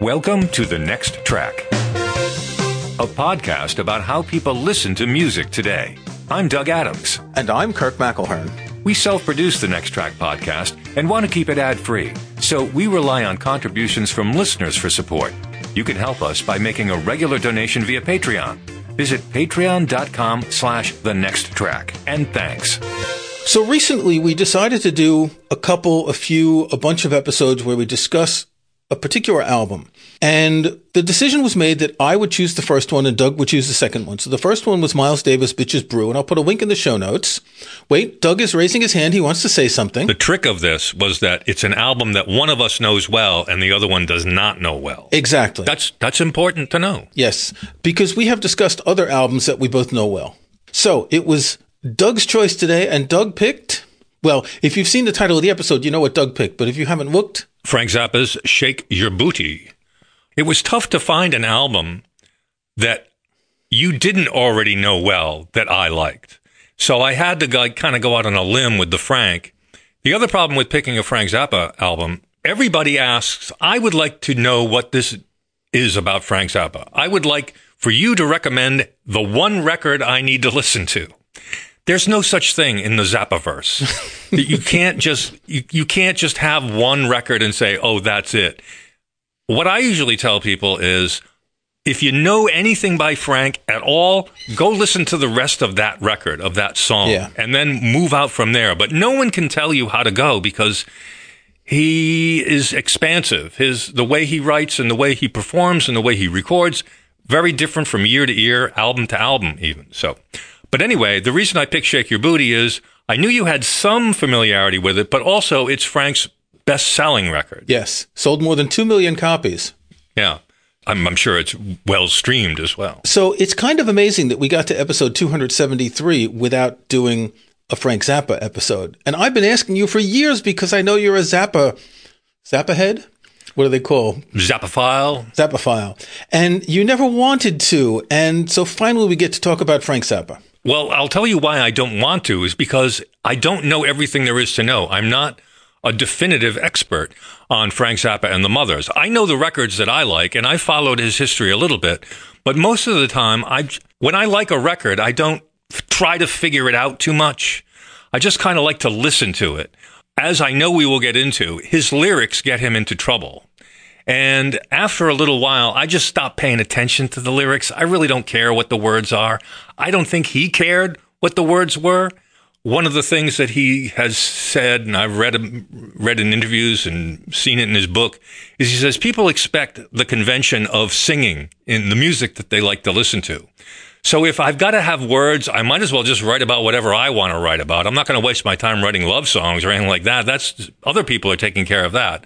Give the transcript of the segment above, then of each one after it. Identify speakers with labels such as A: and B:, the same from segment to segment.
A: Welcome to The Next Track, a podcast about how people listen to music today. I'm Doug Adams.
B: And I'm Kirk McElhearn.
A: We self produce the Next Track podcast and want to keep it ad free, so we rely on contributions from listeners for support. You can help us by making a regular donation via Patreon. Visit patreon.com slash the next track. And thanks.
B: So recently we decided to do a couple, a few, a bunch of episodes where we discuss a particular album. And the decision was made that I would choose the first one and Doug would choose the second one. So the first one was Miles Davis, Bitches Brew, and I'll put a link in the show notes. Wait, Doug is raising his hand. He wants to say something.
C: The trick of this was that it's an album that one of us knows well and the other one does not know well.
B: Exactly.
C: That's that's important to know.
B: Yes, because we have discussed other albums that we both know well. So it was Doug's choice today, and Doug picked. Well, if you've seen the title of the episode, you know what Doug picked. But if you haven't looked,
C: Frank Zappa's Sheik Yerbouti. It was tough to find an album that you didn't already know well that I liked. So I had to like, kind of go out on a limb with the Frank. The other problem with picking a Frank Zappa album, everybody asks, I would like to know what this is about Frank Zappa. I would like for you to recommend the one record I need to listen to. There's no such thing in the Zappaverse. you can't just you, you can't just have one record and say, "Oh, that's it." What I usually tell people is if you know anything by Frank at all, go listen to the rest of that record, of that song,
B: Yeah.
C: and then move out from there. But no one can tell you how to go because he is expansive. His the way he writes and the way he performs and the way he records very different from year to year, album to album, even. So, but anyway, the reason I picked "Sheik Yerbouti" is I knew you had some familiarity with it, but also it's Frank's best-selling record.
B: yes, sold more than two million copies.
C: Yeah, I'm, I'm sure it's well streamed as well.
B: So it's kind of amazing that we got to episode 273 without doing a Frank Zappa episode. And I've been asking you for years because I know you're a Zappa Zappa head. What do they call
C: Zappaphile.
B: Zappaphile? And you never wanted to. And so finally we get to talk about Frank Zappa.
C: Well, I'll tell you why I don't want to is because I don't know everything there is to know. I'm not a definitive expert on Frank Zappa and the Mothers. I know the records that I like and I followed his history a little bit, but most of the time I when I like a record, I don't try to figure it out too much. I just kind of like to listen to it. As I know we will get into, his lyrics get him into trouble. And after a little while, I just stopped paying attention to the lyrics. I really don't care what the words are. I don't think he cared what the words were. One of the things that he has said, and I've read read in interviews and seen it in his book, is he says people expect the convention of singing in the music that they like to listen to. So if I've got to have words, I might as well just write about whatever I want to write about. I'm not going to waste my time writing love songs or anything like that. That's other people are taking care of that.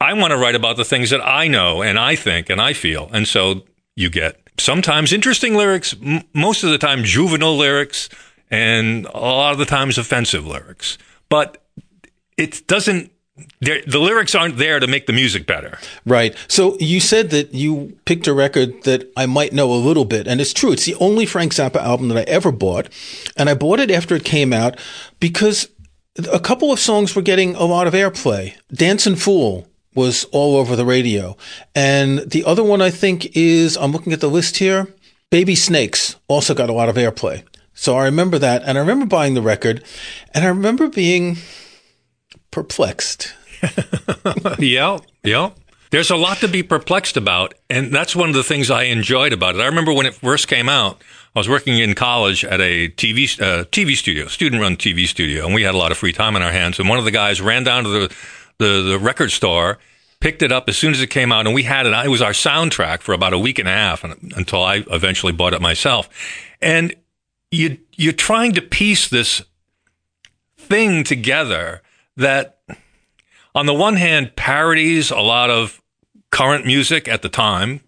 C: I want to write about the things that I know and I think and I feel. And so you get sometimes interesting lyrics, m- most of the time juvenile lyrics, and a lot of the times offensive lyrics. But it doesn't, the lyrics aren't there to make the music better.
B: Right. So you said that you picked a record that I might know a little bit, and it's true. It's the only Frank Zappa album that I ever bought, and I bought it after it came out because a couple of songs were getting a lot of airplay. "Dancin' Fool" was all over the radio, and the other one I think is I'm looking at the list here. "Baby Snakes" also got a lot of airplay. So I remember that, and I remember buying the record, and I remember being perplexed.
C: yeah, yeah. There's a lot to be perplexed about, and that's one of the things I enjoyed about it. I remember when it first came out, I was working in college at a TV uh, TV studio, student-run TV studio, and we had a lot of free time on our hands. And one of the guys ran down to the the, the record store, picked it up as soon as it came out, and we had it. It was our soundtrack for about a week and a half, until I eventually bought it myself. And you you're trying to piece this thing together that on the one hand parodies a lot of current music at the time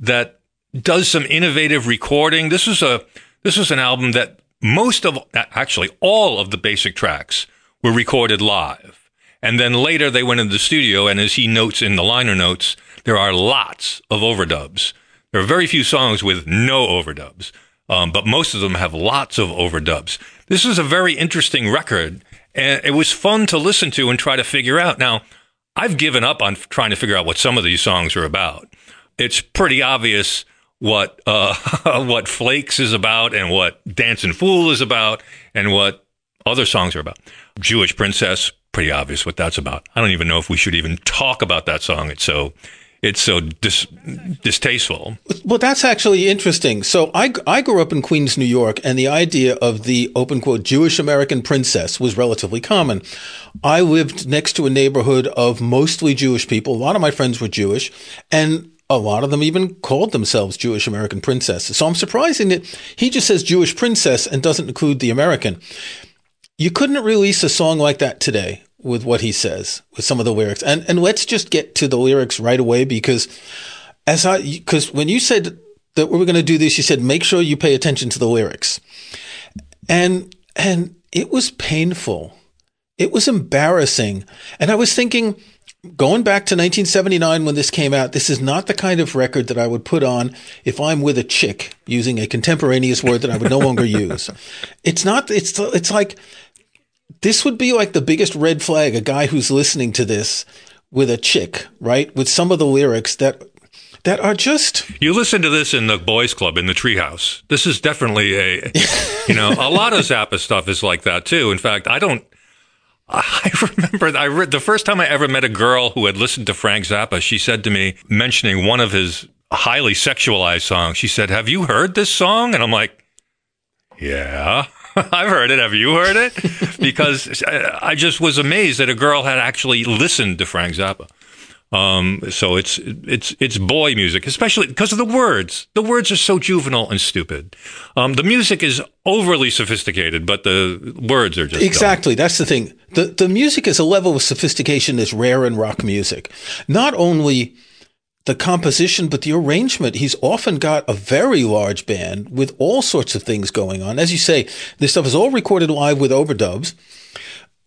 C: that does some innovative recording this is a this is an album that most of actually all of the basic tracks were recorded live and then later they went into the studio and as he notes in the liner notes there are lots of overdubs there are very few songs with no overdubs um, but most of them have lots of overdubs this is a very interesting record and it was fun to listen to and try to figure out. Now, I've given up on trying to figure out what some of these songs are about. It's pretty obvious what uh, what Flakes is about and what Dancing Fool is about and what other songs are about. Jewish Princess, pretty obvious what that's about. I don't even know if we should even talk about that song. It's so it's so dis- distasteful.
B: Well, that's actually interesting. So I, I grew up in Queens, New York, and the idea of the open quote Jewish American princess was relatively common. I lived next to a neighborhood of mostly Jewish people. A lot of my friends were Jewish, and a lot of them even called themselves Jewish American princesses. So I'm surprising that he just says Jewish princess and doesn't include the American. You couldn't release a song like that today with what he says with some of the lyrics. And and let's just get to the lyrics right away because as I because when you said that we were going to do this, you said make sure you pay attention to the lyrics. And and it was painful. It was embarrassing. And I was thinking going back to 1979 when this came out, this is not the kind of record that I would put on if I'm with a chick, using a contemporaneous word that I would no longer use. It's not, it's, it's like, this would be like the biggest red flag, a guy who's listening to this with a chick, right? With some of the lyrics that that are just
C: you listen to this in the boys club in the treehouse this is definitely a you know a lot of zappa stuff is like that too in fact i don't I remember I read the first time I ever met a girl who had listened to Frank Zappa. She said to me, mentioning one of his highly sexualized songs, she said, Have you heard this song? And I'm like, Yeah, I've heard it. Have you heard it? Because I just was amazed that a girl had actually listened to Frank Zappa. Um, so it's it's it's boy music, especially because of the words. The words are so juvenile and stupid. Um, the music is overly sophisticated, but the words are just
B: exactly.
C: Dumb.
B: That's the thing. the The music is a level of sophistication that's rare in rock music. Not only the composition, but the arrangement. He's often got a very large band with all sorts of things going on. As you say, this stuff is all recorded live with overdubs,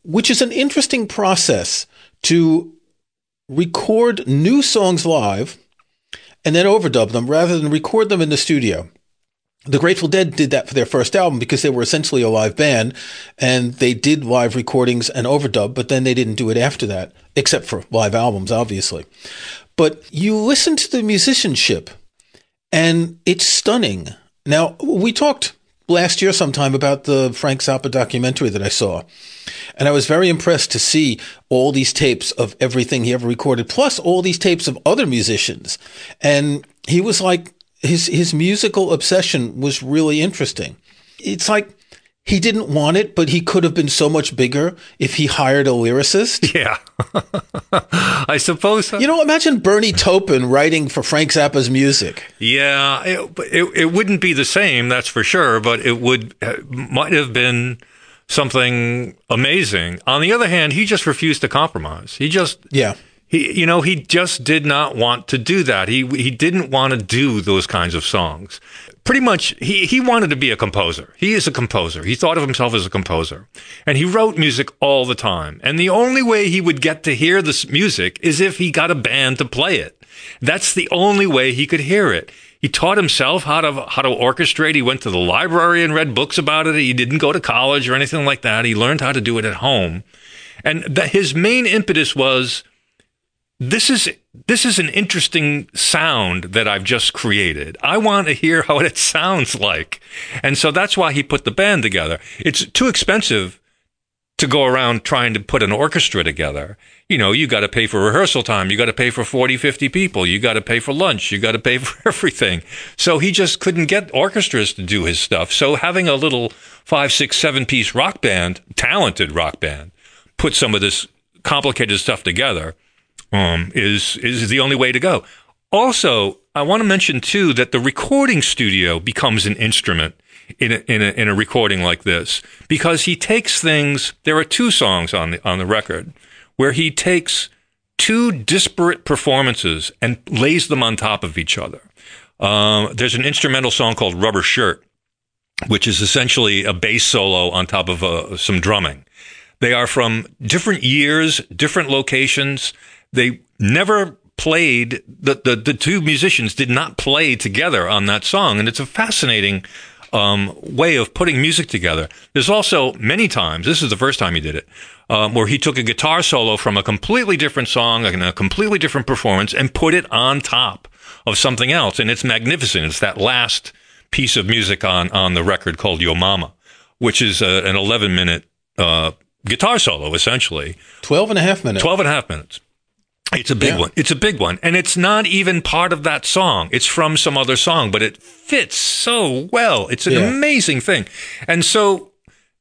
B: which is an interesting process to record new songs live and then overdub them rather than record them in the studio. The Grateful Dead did that for their first album because they were essentially a live band and they did live recordings and overdub, but then they didn't do it after that, except for live albums, obviously. But you listen to the musicianship and it's stunning. Now, we talked last year sometime about the Frank Zappa documentary that I saw. And I was very impressed to see all these tapes of everything he ever recorded, plus all these tapes of other musicians. And he was like, his, his musical obsession was really interesting. It's like, he didn't want it, but he could have been so much bigger if he hired a lyricist.
C: Yeah. I suppose so.
B: You know, imagine Bernie Taupin writing for Frank Zappa's music.
C: Yeah, it, it, it wouldn't be the same, that's for sure, but it would uh, might have been something amazing. On the other hand, he just refused to compromise. He just
B: yeah.
C: He, you know, he just did not want to do that. He he didn't want to do those kinds of songs. Pretty much, he he wanted to be a composer. He is a composer. He thought of himself as a composer, and he wrote music all the time. And the only way he would get to hear this music is if he got a band to play it. That's the only way he could hear it. He taught himself how to how to orchestrate. He went to the library and read books about it. He didn't go to college or anything like that. He learned how to do it at home. And that his main impetus was this is this is an interesting sound that I've just created. I want to hear how it sounds like. And so that's why he put the band together. It's too expensive to go around trying to put an orchestra together. You know, you got to pay for rehearsal time. You got to pay for 40, 50 people. You got to pay for lunch. You got to pay for everything. So he just couldn't get orchestras to do his stuff. So having a little five, six, seven piece rock band, talented rock band, put some of this complicated stuff together, um, is, is the only way to go. Also, I want to mention too that the recording studio becomes an instrument in a, in a, in a recording like this because he takes things. There are two songs on the on the record where he takes two disparate performances and lays them on top of each other. Um, there's an instrumental song called Rubber Shirt, which is essentially a bass solo on top of uh, some drumming. They are from different years, different locations. They never played the, the, the two musicians did not play together on that song and it's a fascinating um, way of putting music together. There's also many times, this is the first time he did it, um, where he took a guitar solo from a completely different song and a completely different performance and put it on top of something else. And it's magnificent. It's that last piece of music on, on the record called Yo Mama, which is uh, an 11 minute uh, guitar solo, essentially.
B: 12 and a half minutes.
C: 12 and a half minutes. It's a big
B: Yeah.
C: one. It's a big one. And it's not even part of that song. It's from some other song, but it fits so well. It's an
B: Yeah.
C: amazing thing. And so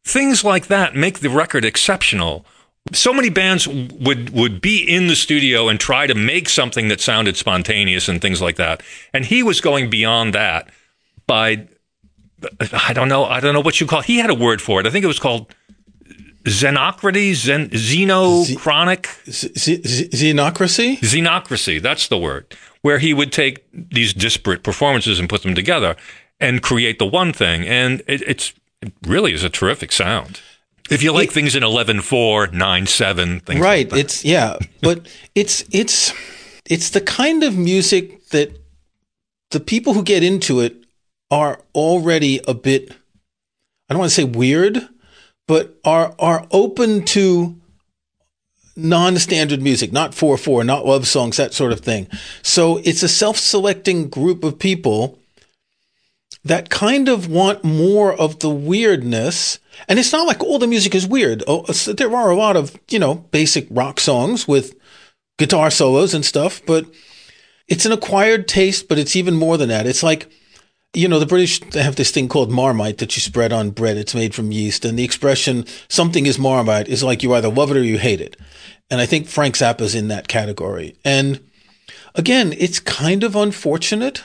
C: things like that make the record exceptional. So many bands would would be in the studio and try to make something that sounded spontaneous and things like that. And he was going beyond that by I don't know, I don't know what you call. it. He had a word for it. I think it was called Xenocrates, Zen, Xenochronic.
B: Z- z- z- Xenocracy?
C: Xenocracy, that's the word, where he would take these disparate performances and put them together and create the one thing. And it, it's, it really is a terrific sound. If you like things in 11 4, 9 7, things
B: right
C: like that.
B: it's yeah but it's it's it's the kind of music that the people who get into it are already a bit i don't want to say weird but are are open to non-standard music not 4-4 not love songs that sort of thing so it's a self-selecting group of people that kind of want more of the weirdness. And it's not like all the music is weird. Oh, uh, there are a lot of, you know, basic rock songs with guitar solos and stuff, but it's an acquired taste, but it's even more than that. It's like, you know, the British have this thing called marmite that you spread on bread. It's made from yeast. And the expression something is marmite is like you either love it or you hate it. And I think Frank Zappa's in that category. And again, it's kind of unfortunate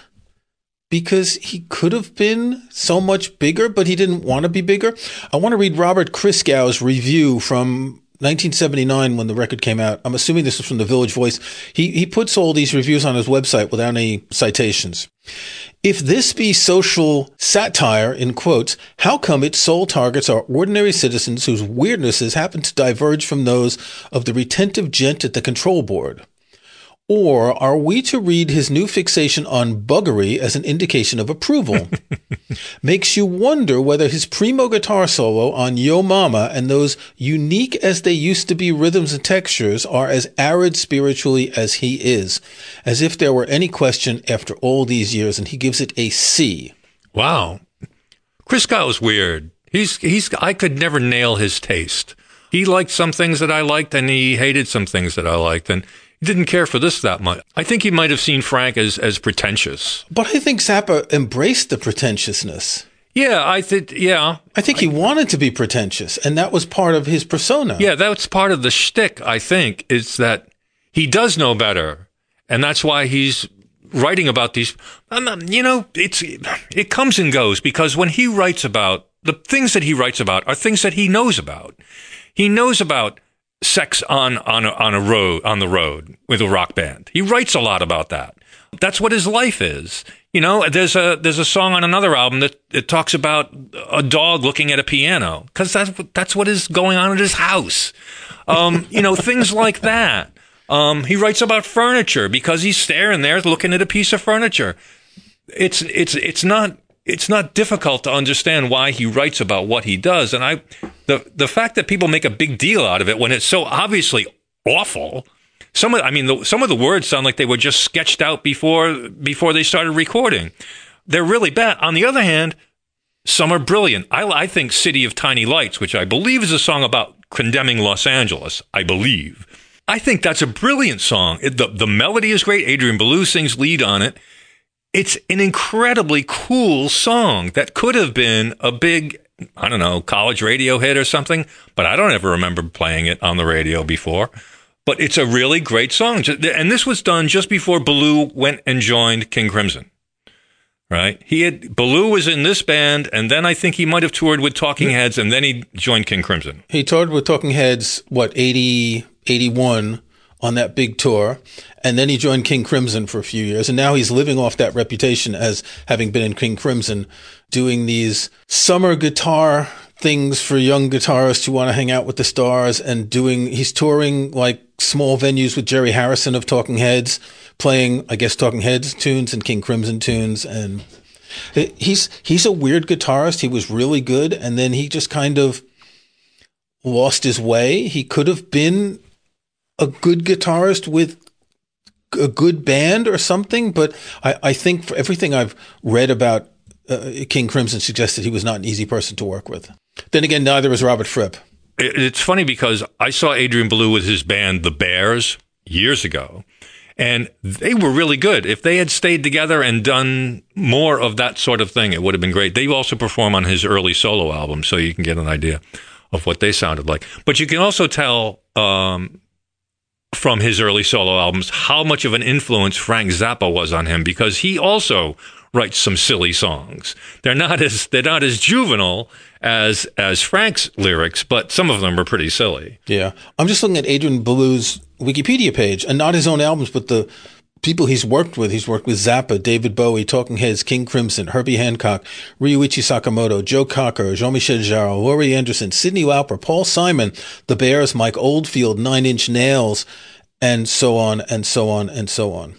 B: because he could have been so much bigger, but he didn't want to be bigger. I want to read Robert Christgau's review from 1979 when the record came out. I'm assuming this was from the Village Voice. He he puts all these reviews on his website without any citations. If this be social satire, in quotes, how come its sole targets are ordinary citizens whose weirdnesses happen to diverge from those of the retentive gent at the control board? Or are we to read his new fixation on buggery as an indication of approval? Makes you wonder whether his primo guitar solo on Yo Mama and those unique as they used to be rhythms and textures are as arid spiritually as he is, as if there were any question after all these years, and he gives it a C.
C: Wow. Chris was weird. He's, he's, I could never nail his taste. He liked some things that I liked and he hated some things that I liked. And didn't care for this that much. I think he might have seen Frank as, as pretentious.
B: But I think Zappa embraced the pretentiousness.
C: Yeah, I think, yeah.
B: I think he wanted to be pretentious, and that was part of his persona.
C: Yeah, that's part of the shtick, I think, is that he does know better. And that's why he's writing about these. Not- You know, it's, it comes and goes because when he writes about the things that he writes about are things that he knows about. He knows about sex on, on a, on a road, on the road with a rock band. He writes a lot about that. That's what his life is. You know, there's a, there's a song on another album that, that talks about a dog looking at a piano because that's, that's what is going on at his house. Um, you know, things like that. Um, he writes about furniture because he's staring there looking at a piece of furniture. It's, it's, it's not, it's not difficult to understand why he writes about what he does. And I, the, the fact that people make a big deal out of it when it's so obviously awful. Some of, I mean, the, some of the words sound like they were just sketched out before, before they started recording. They're really bad. On the other hand, some are brilliant. I, I think City of Tiny Lights, which I believe is a song about condemning Los Angeles, I believe. I think that's a brilliant song. It, the, the melody is great. Adrian Belew sings lead on it. It's an incredibly cool song that could have been a big, I don't know, college radio hit or something, but I don't ever remember playing it on the radio before. But it's a really great song. And this was done just before Belew went and joined King Crimson right? He had Belew was in this band, and then I think he might have toured with Talking Heads, and then he joined King Crimson.
B: He toured with Talking Heads, what, 80, 81 on that big tour. And then he joined King Crimson for a few years. And now he's living off that reputation as having been in King Crimson, doing these summer guitar things for young guitarists who want to hang out with the stars and doing, he's touring like small venues with Jerry Harrison of Talking Heads, playing, I guess, Talking Heads tunes and King Crimson tunes. And He's he's a weird guitarist. He was really good, and then he just kind of lost his way. He could have been a good guitarist with a good band or something, but I, I think for everything I've read about uh, King Crimson suggests he was not an easy person to work with. Then again, neither was Robert Fripp.
C: It's funny because I saw Adrian Belew with his band, The Bears, years ago, and they were really good. If they had stayed together and done more of that sort of thing, it would have been great. They also perform on his early solo album, so you can get an idea of what they sounded like. But you can also tell um, from his early solo albums how much of an influence Frank Zappa was on him because he also writes some silly songs. They're not as they're not as juvenile as as Frank's lyrics, but some of them are pretty silly.
B: Yeah, I'm just looking at Adrian Belew's Wikipedia page, and not his own albums, but the people he's worked with. He's worked with Zappa, David Bowie, Talking Heads, King Crimson, Herbie Hancock, Ryuichi Sakamoto, Joe Cocker, Jean-Michel Jarre, Laurie Anderson, Cyndi Lauper, Paul Simon, The Bears, Mike Oldfield, Nine Inch Nails, and so on and so on and so on.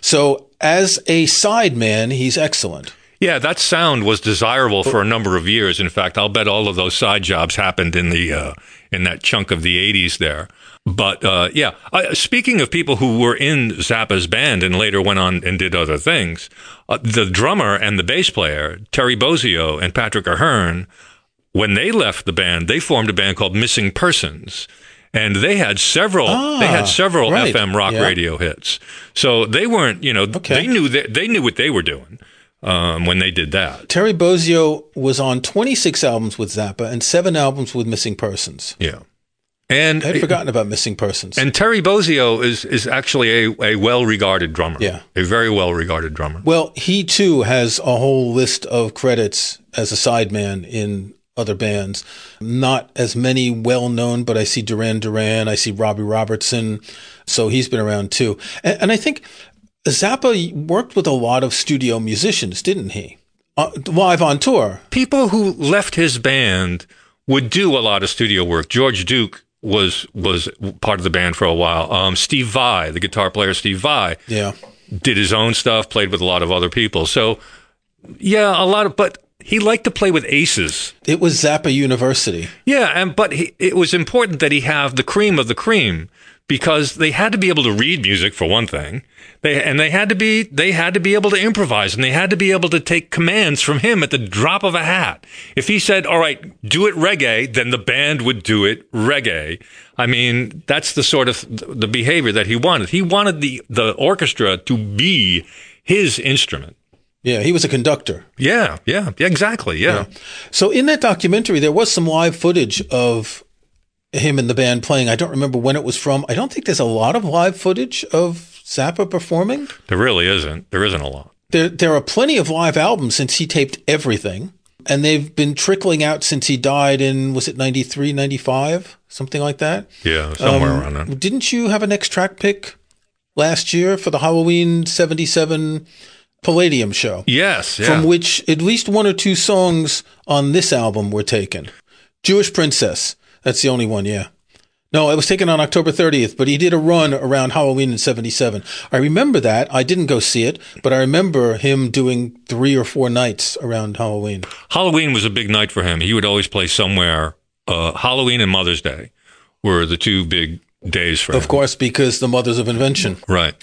B: So as a sideman, he's excellent.
C: Yeah, that sound was desirable for a number of years. In fact, I'll bet all of those side jobs happened in the uh, in that chunk of the '80s there. But uh, yeah, uh, speaking of people who were in Zappa's band and later went on and did other things, uh, the drummer and the bass player Terry Bozzio and Patrick O'Hearn, when they left the band, they formed a band called Missing Persons and they had several ah, they had several right. FM rock yeah. radio hits. So they weren't, you know, okay. they knew that they knew what they were doing um, when they did that.
B: Terry Bozzio was on 26 albums with Zappa and seven albums with Missing Persons.
C: Yeah. And
B: I'd forgotten about Missing Persons.
C: And Terry Bozzio is is actually a, a well regarded drummer.
B: Yeah.
C: A very well regarded drummer.
B: Well, he too has a whole list of credits as a sideman in other bands. Not as many well known, but I see Duran Duran, I see Robbie Robertson. So he's been around too. And, and I think Zappa worked with a lot of studio musicians, didn't he? Uh, live on tour.
C: People who left his band would do a lot of studio work. George Duke was was part of the band for a while. Um, Steve Vai, the guitar player Steve Vai,
B: yeah,
C: did his own stuff, played with a lot of other people. So yeah, a lot of but he liked to play with aces.
B: It was Zappa University.
C: Yeah, and but he, it was important that he have the cream of the cream because they had to be able to read music for one thing. They and they had to be they had to be able to improvise and they had to be able to take commands from him at the drop of a hat. If he said, "All right, do it reggae," then the band would do it reggae. I mean, that's the sort of the behavior that he wanted. He wanted the the orchestra to be his instrument.
B: Yeah, he was a conductor.
C: Yeah, yeah, exactly. Yeah. yeah.
B: So in that documentary, there was some live footage of him and the band playing. I don't remember when it was from. I don't think there's a lot of live footage of Zappa performing.
C: There really isn't. There isn't a lot.
B: There, there are plenty of live albums since he taped everything. And they've been trickling out since he died in, was it 93, 95? Something like that?
C: Yeah, somewhere um, around that.
B: Didn't you have an next track pick last year for the Halloween 77 Palladium show.
C: Yes, yeah.
B: From which at least one or two songs on this album were taken. Jewish Princess. That's the only one, yeah. No, it was taken on October 30th, but he did a run around Halloween in 77. I remember that. I didn't go see it, but I remember him doing three or four nights around Halloween.
C: Halloween was a big night for him. He would always play somewhere. Uh, Halloween and Mother's Day were the two big days for
B: of
C: him.
B: Of course, because the mothers of invention.
C: Right.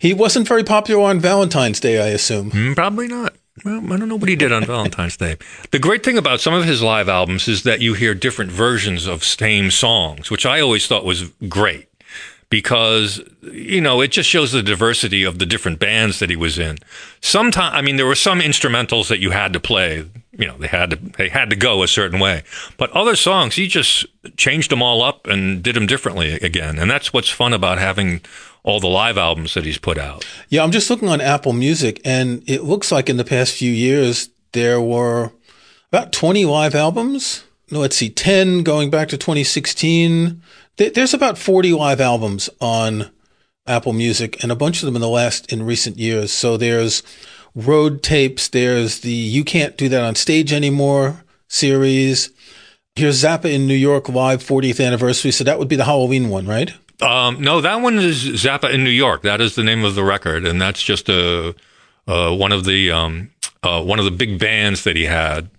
B: He wasn't very popular on Valentine's Day, I assume.
C: Mm, probably not. Well, I don't know what he did on Valentine's Day. The great thing about some of his live albums is that you hear different versions of same songs, which I always thought was great because you know it just shows the diversity of the different bands that he was in. Sometimes, I mean, there were some instrumentals that you had to play. You know, they had to they had to go a certain way, but other songs he just changed them all up and did them differently again, and that's what's fun about having all the live albums that he's put out.
B: Yeah, I'm just looking on Apple Music, and it looks like in the past few years there were about 20 live albums. No, let's see, 10 going back to 2016. There's about 40 live albums on Apple Music, and a bunch of them in the last in recent years. So there's road tapes. There's the "You Can't Do That on Stage Anymore" series. Here's Zappa in New York live 40th anniversary. So that would be the Halloween one, right?
C: Um, no, that one is Zappa in New York. That is the name of the record, and that's just a uh, one of the um, uh, one of the big bands that he had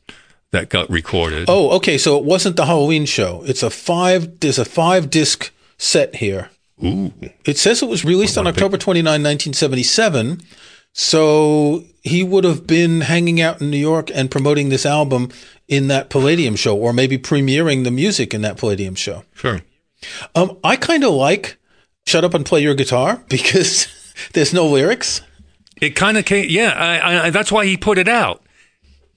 C: that got recorded.
B: Oh, okay. So it wasn't the Halloween show. It's a five. There's a five disc set here.
C: Ooh.
B: It says it was released on October 29, 1977. So he would have been hanging out in New York and promoting this album in that Palladium show, or maybe premiering the music in that Palladium show.
C: Sure.
B: Um, I kind of like "Shut Up and Play Your Guitar" because there's no lyrics.
C: It kind of came. Yeah, I, I, that's why he put it out.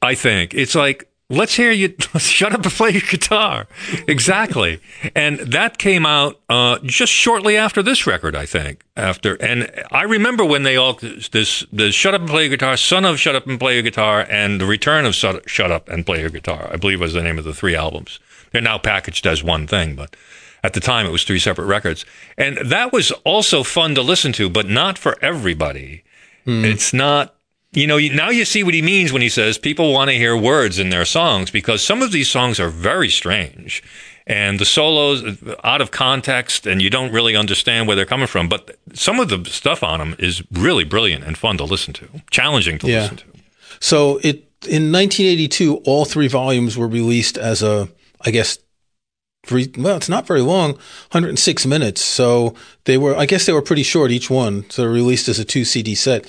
C: I think it's like let's hear you shut up and play your guitar. Exactly. and that came out uh, just shortly after this record, I think. After and I remember when they all this the Shut Up and Play Your Guitar, Son of Shut Up and Play Your Guitar, and the Return of Shut Up and Play Your Guitar. I believe was the name of the three albums. They're now packaged as one thing, but at the time it was three separate records. And that was also fun to listen to, but not for everybody. Mm. It's not you know, now you see what he means when he says people want to hear words in their songs because some of these songs are very strange and the solos out of context and you don't really understand where they're coming from. But some of the stuff on them is really brilliant and fun to listen to, challenging to yeah. listen to.
B: So it in 1982, all three volumes were released as a, I guess. Well, it's not very long, 106 minutes. So they were, I guess, they were pretty short each one. So released as a two CD set.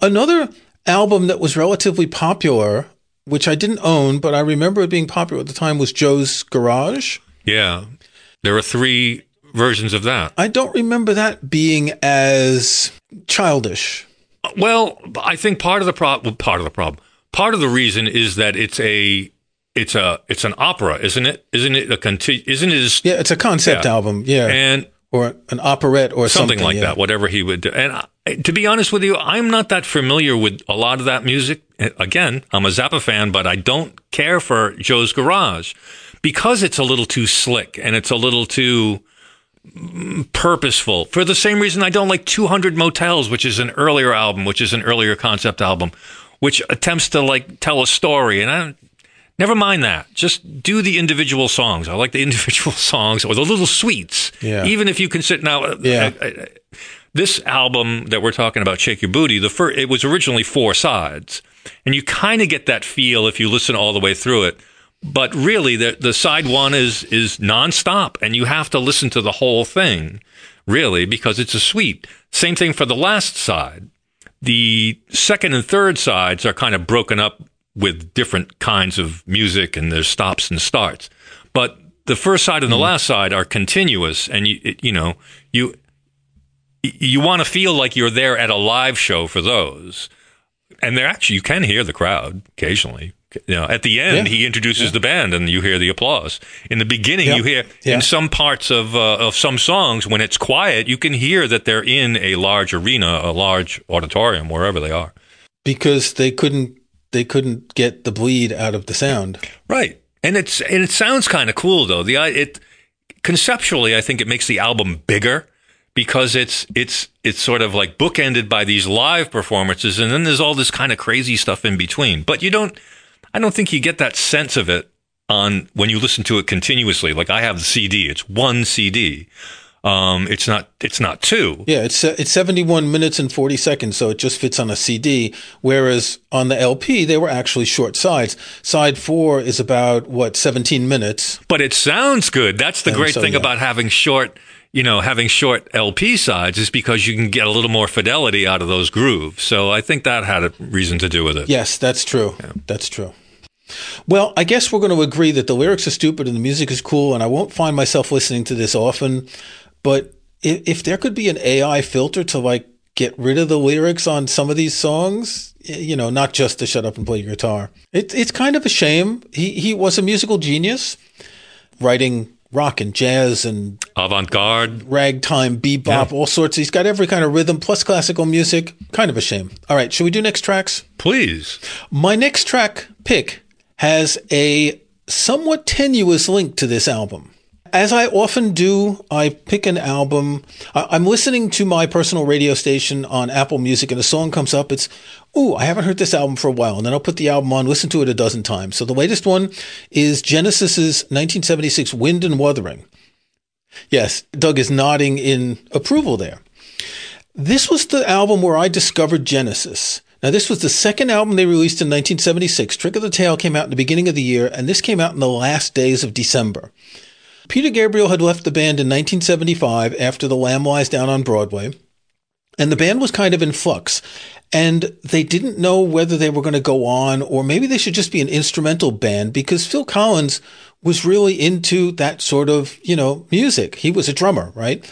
B: Another album that was relatively popular, which I didn't own, but I remember it being popular at the time, was Joe's Garage.
C: Yeah. There were three versions of that.
B: I don't remember that being as childish.
C: Well, I think part of the problem, part of the problem, part of the reason is that it's a, it's a, it's an opera, isn't it? Isn't it a conti- Isn't it? A,
B: yeah, it's a concept yeah. album. Yeah,
C: and
B: or an operette or
C: something,
B: something
C: like
B: yeah.
C: that. Whatever he would do, and I, to be honest with you, I'm not that familiar with a lot of that music. Again, I'm a Zappa fan, but I don't care for Joe's Garage because it's a little too slick and it's a little too mm, purposeful. For the same reason I don't like 200 Motels, which is an earlier album, which is an earlier concept album, which attempts to like tell a story. And I never mind that. Just do the individual songs. I like the individual songs or the little suites.
B: Yeah.
C: Even if you can sit now.
B: Uh, yeah.
C: I, I, this album that we're talking about, Sheik Yerbouti, the first, it was originally four sides, and you kind of get that feel if you listen all the way through it. But really, the the side one is is nonstop, and you have to listen to the whole thing, really, because it's a suite. Same thing for the last side. The second and third sides are kind of broken up with different kinds of music, and there's stops and starts. But the first side and the mm. last side are continuous, and you you know you you want to feel like you're there at a live show for those. And they're actually, you can hear the crowd occasionally. You know, at the end, yeah. he introduces yeah. the band and you hear the applause. In the beginning, yeah. you hear in some parts of uh, of some songs when it's quiet, you can hear that they're in a large arena, a large auditorium, wherever they are,
B: because they couldn't they couldn't get the bleed out of the sound.
C: Right, and it's and it sounds kind of cool though. The it conceptually, I think it makes the album bigger because it's it's it's sort of like bookended by these live performances and then there's all this kind of crazy stuff in between. But you don't i don't think you get that sense of it on when you listen to it continuously. Like i have the cd it's one cd um, it's not it's not two.
B: Yeah, it's it's 71 minutes and 40 seconds, so it just fits on a CD. Whereas on the LP, they were actually short sides. Side four is about what 17 minutes.
C: But it sounds good. That's the and great so, thing yeah. about having short you know, having short LP sides is because you can get a little more fidelity out of those grooves. So I think that had a reason to do with it.
B: Yes, that's true. Yeah. That's true. Well, I guess we're going to agree that the lyrics are stupid and the music is cool, and I won't find myself listening to this often. But if, if there could be an AI filter to like get rid of the lyrics on some of these songs, you know, not just to shut up and play guitar, it, it's kind of a shame. He he was a musical genius, writing rock and jazz and
C: avant-garde,
B: ragtime, bebop, yeah. all sorts. He's got every kind of rhythm plus classical music. Kind of a shame. All right, should we do next tracks?
C: Please.
B: My next track pick has a somewhat tenuous link to this album. As I often do, I pick an album. I'm listening to my personal radio station on Apple Music, and a song comes up. It's, ooh, I haven't heard this album for a while. And then I'll put the album on, listen to it a dozen times. So the latest one is Genesis's 1976 Wind and Wuthering. Yes, Doug is nodding in approval there. This was the album where I discovered Genesis. Now, this was the second album they released in 1976. Trick of the Tail came out in the beginning of the year, and this came out in the last days of December. Peter Gabriel had left the band in 1975 after The Lamb Lies Down on Broadway, and the band was kind of in flux. And they didn't know whether they were going to go on or maybe they should just be an instrumental band because Phil Collins was really into that sort of, you know, music. He was a drummer, right?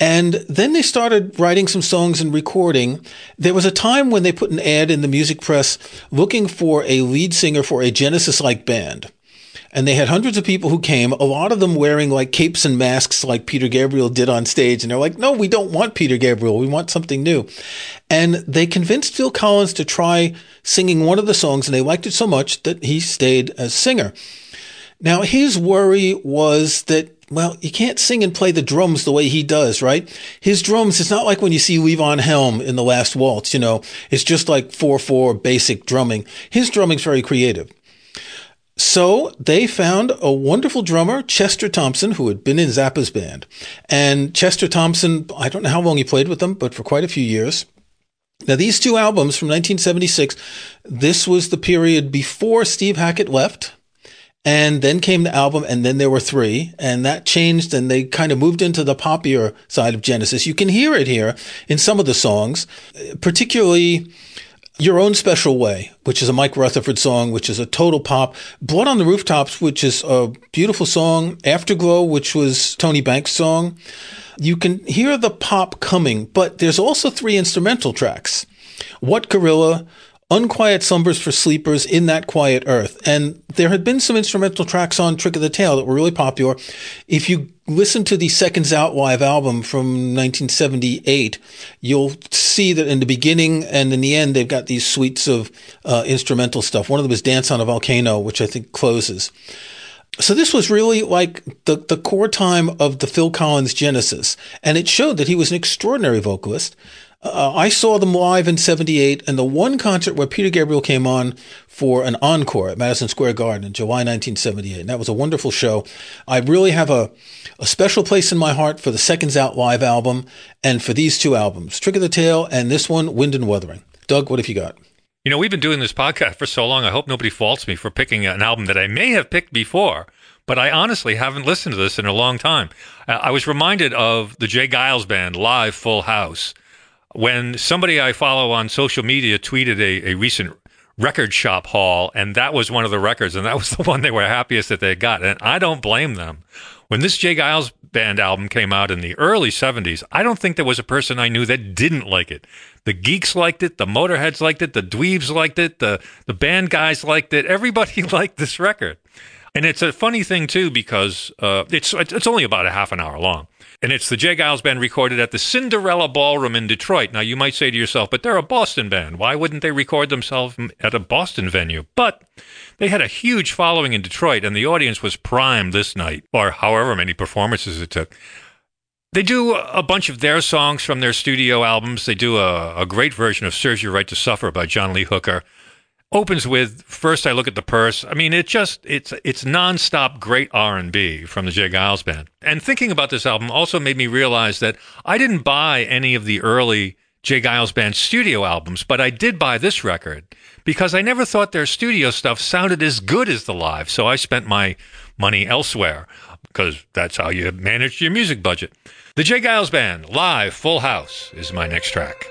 B: And then they started writing some songs and recording. There was a time when they put an ad in the music press looking for a lead singer for a Genesis like band. And they had hundreds of people who came, a lot of them wearing like capes and masks like Peter Gabriel did on stage. And they're like, no, we don't want Peter Gabriel. We want something new. And they convinced Phil Collins to try singing one of the songs. And they liked it so much that he stayed as singer. Now, his worry was that well, you can't sing and play the drums the way he does, right? His drums, it's not like when you see Levon Helm in the last waltz, you know, it's just like 4-4 basic drumming. His drumming's very creative. So they found a wonderful drummer, Chester Thompson, who had been in Zappa's band. And Chester Thompson, I don't know how long he played with them, but for quite a few years. Now, these two albums from 1976, this was the period before Steve Hackett left. And then came the album, and then there were three, and that changed, and they kind of moved into the poppier side of Genesis. You can hear it here in some of the songs, particularly your Own Special Way, which is a Mike Rutherford song, which is a total pop. Blood on the Rooftops, which is a beautiful song. Afterglow, which was Tony Banks' song. You can hear the pop coming, but there's also three instrumental tracks. Wot Gorilla, Unquiet Slumbers for Sleepers in That Quiet Earth. And there had been some instrumental tracks on Trick of the Tail that were really popular. If you listen to the Seconds Out live album from 1978, you'll see that in the beginning and in the end, they've got these suites of uh, instrumental stuff. One of them is Dance on a Volcano, which I think closes. So this was really like the, the core time of the Phil Collins Genesis. And it showed that he was an extraordinary vocalist. Uh, I saw them live in 78 and the one concert where Peter Gabriel came on for an encore at Madison Square Garden in July 1978. And that was a wonderful show. I really have a, a special place in my heart for the Seconds Out live album and for these two albums, Trick of the Tail and this one, Wind and Wuthering. Doug, what have you got?
C: You know, we've been doing this podcast for so long. I hope nobody faults me for picking an album that I may have picked before, but I honestly haven't listened to this in a long time. I was reminded of the J. Geils Band live Full House when somebody I follow on social media tweeted a, a recent record shop haul, and that was one of the records, and that was the one they were happiest that they got. And I don't blame them. When this J. Geils band album came out in the early 70s, I don't think there was a person I knew that didn't like it. The geeks liked it, the motorheads liked it, the dweebs liked it, the, the band guys liked it. Everybody liked this record. And it's a funny thing too because uh, it's it's only about a half an hour long, and it's the J. Geils band recorded at the Cinderella Ballroom in Detroit. Now you might say to yourself, but they're a Boston band. Why wouldn't they record themselves at a Boston venue? But they had a huge following in Detroit, and the audience was primed this night, or however many performances it took. They do a bunch of their songs from their studio albums. They do a, a great version of "Serves You Right to Suffer" by John Lee Hooker opens with first I look at the purse. I mean, it just it's it's nonstop great R and B from the J. Geils band. And thinking about this album also made me realize that I didn't buy any of the early J. Geils band studio albums, but I did buy this record because I never thought their studio stuff sounded as good as the live. So I spent my money elsewhere because that's how you manage your music budget. The Jay Geils Band, live, full house, is my next track.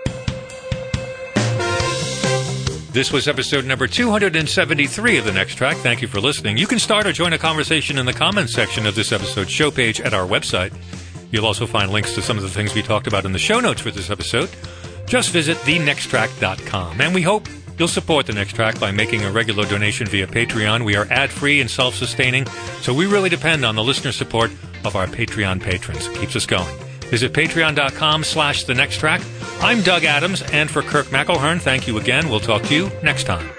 C: This was episode number 273 of The Next Track. Thank you for listening. You can start or join a conversation in the comments section of this episode's show page at our website. You'll also find links to some of the things we talked about in the show notes for this episode. Just visit thenexttrack.com. And we hope you'll support The Next Track by making a regular donation via Patreon. We are ad free and self sustaining, so we really depend on the listener support of our Patreon patrons. It keeps us going. Visit patreon.com slash the next track. I'm Doug Adams, and for Kirk McElhearn, thank you again. We'll talk to you next time.